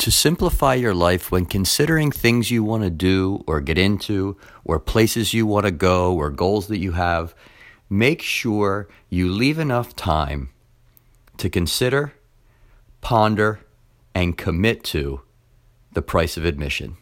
To simplify your life when considering things you want to do or get into, or places you want to go, or goals that you have, make sure you leave enough time to consider, ponder, and commit to the price of admission.